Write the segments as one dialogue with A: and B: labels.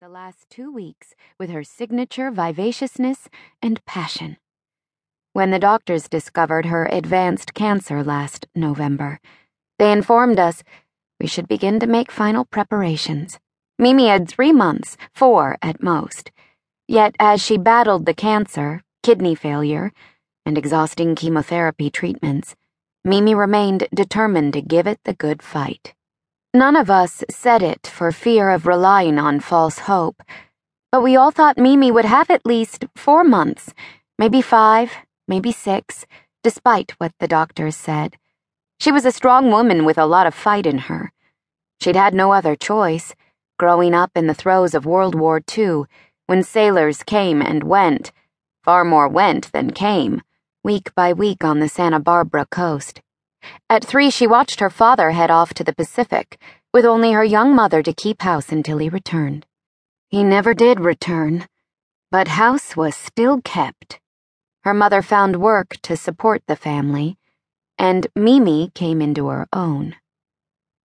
A: the last two weeks with her signature vivaciousness and passion. When the doctors discovered her advanced cancer last November, they informed us we should begin to make final preparations. Mimi had three months, four at most. Yet, as she battled the cancer, kidney failure, and exhausting chemotherapy treatments, Mimi remained determined to give it the good fight. None of us said it for fear of relying on false hope, but we all thought Mimi would have at least four months, maybe five, maybe six, despite what the doctors said. She was a strong woman with a lot of fight in her. She'd had no other choice, growing up in the throes of World War II, when sailors came and went, far more went than came, week by week on the Santa Barbara coast. At three, she watched her father head off to the Pacific, with only her young mother to keep house until he returned. He never did return, but house was still kept. Her mother found work to support the family, and Mimi came into her own.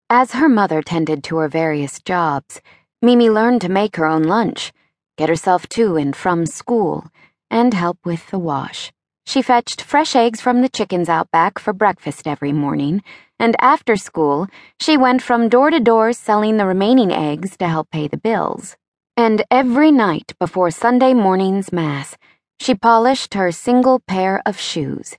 A: As her mother tended to her various jobs, Mimi learned to make her own lunch, get herself to and from school, and help with the wash. She fetched fresh eggs from the chickens out back for breakfast every morning, and after school, she went from door to door selling the remaining eggs to help pay the bills. And every night before Sunday morning's Mass, she polished her single pair of shoes,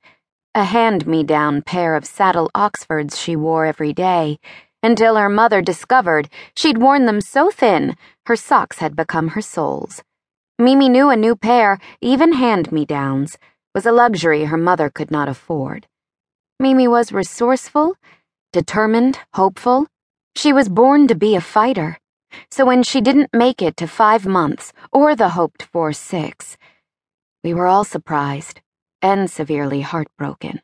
A: a hand me down pair of saddle Oxfords she wore every day, until her mother discovered she'd worn them so thin her socks had become her soles. Mimi knew a new pair, even hand me downs was a luxury her mother could not afford. Mimi was resourceful, determined, hopeful. She was born to be a fighter. So when she didn't make it to five months, or the hoped for six, we were all surprised and severely heartbroken.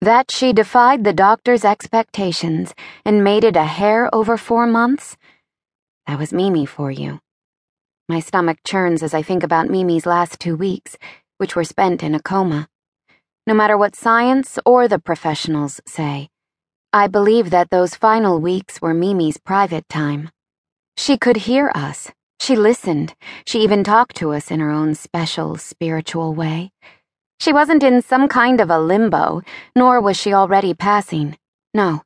A: That she defied the doctor's expectations and made it a hair over four months? That was Mimi for you. My stomach churns as I think about Mimi's last two weeks which were spent in a coma. No matter what science or the professionals say, I believe that those final weeks were Mimi's private time. She could hear us. She listened. She even talked to us in her own special, spiritual way. She wasn't in some kind of a limbo, nor was she already passing. No.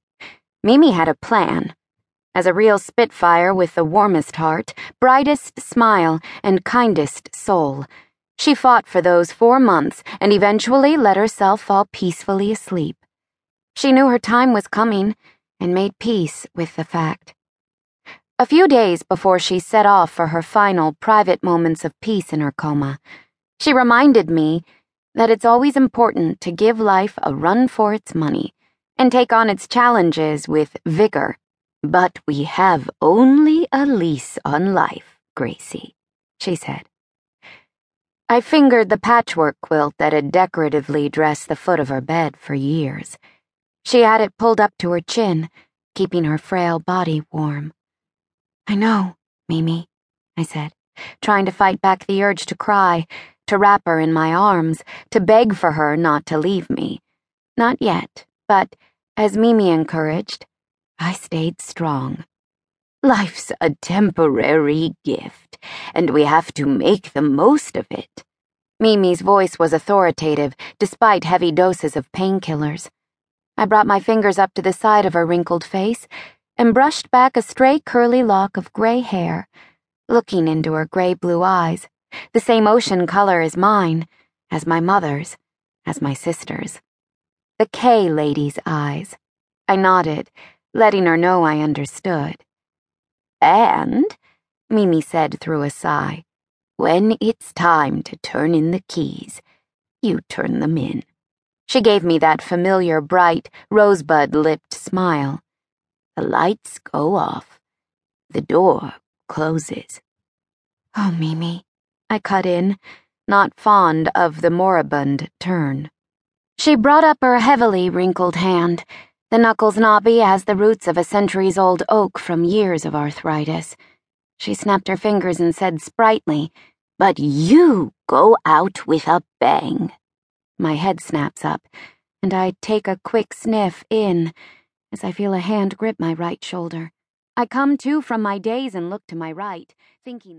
A: Mimi had a plan. As a real Spitfire with the warmest heart, brightest smile, and kindest soul, she fought for those four months and eventually let herself fall peacefully asleep. She knew her time was coming and made peace with the fact. A few days before she set off for her final private moments of peace in her coma, she reminded me that it's always important to give life a run for its money and take on its challenges with vigor. But we have only a lease on life, Gracie, she said. I fingered the patchwork quilt that had decoratively dressed the foot of her bed for years. She had it pulled up to her chin, keeping her frail body warm. I know, Mimi, I said, trying to fight back the urge to cry, to wrap her in my arms, to beg for her not to leave me. Not yet, but, as Mimi encouraged, I stayed strong. Life's a temporary gift, and we have to make the most of it. Mimi's voice was authoritative, despite heavy doses of painkillers. I brought my fingers up to the side of her wrinkled face and brushed back a stray curly lock of gray hair, looking into her gray blue eyes, the same ocean color as mine, as my mother's, as my sister's. The K lady's eyes. I nodded, letting her know I understood. And, Mimi said through a sigh, when it's time to turn in the keys, you turn them in. She gave me that familiar, bright, rosebud lipped smile. The lights go off. The door closes. Oh, Mimi, I cut in, not fond of the moribund turn. She brought up her heavily wrinkled hand, the knuckles knobby as the roots of a centuries old oak from years of arthritis. She snapped her fingers and said sprightly, But you go out with a bang. My head snaps up, and I take a quick sniff in as I feel a hand grip my right shoulder. I come to from my daze and look to my right, thinking.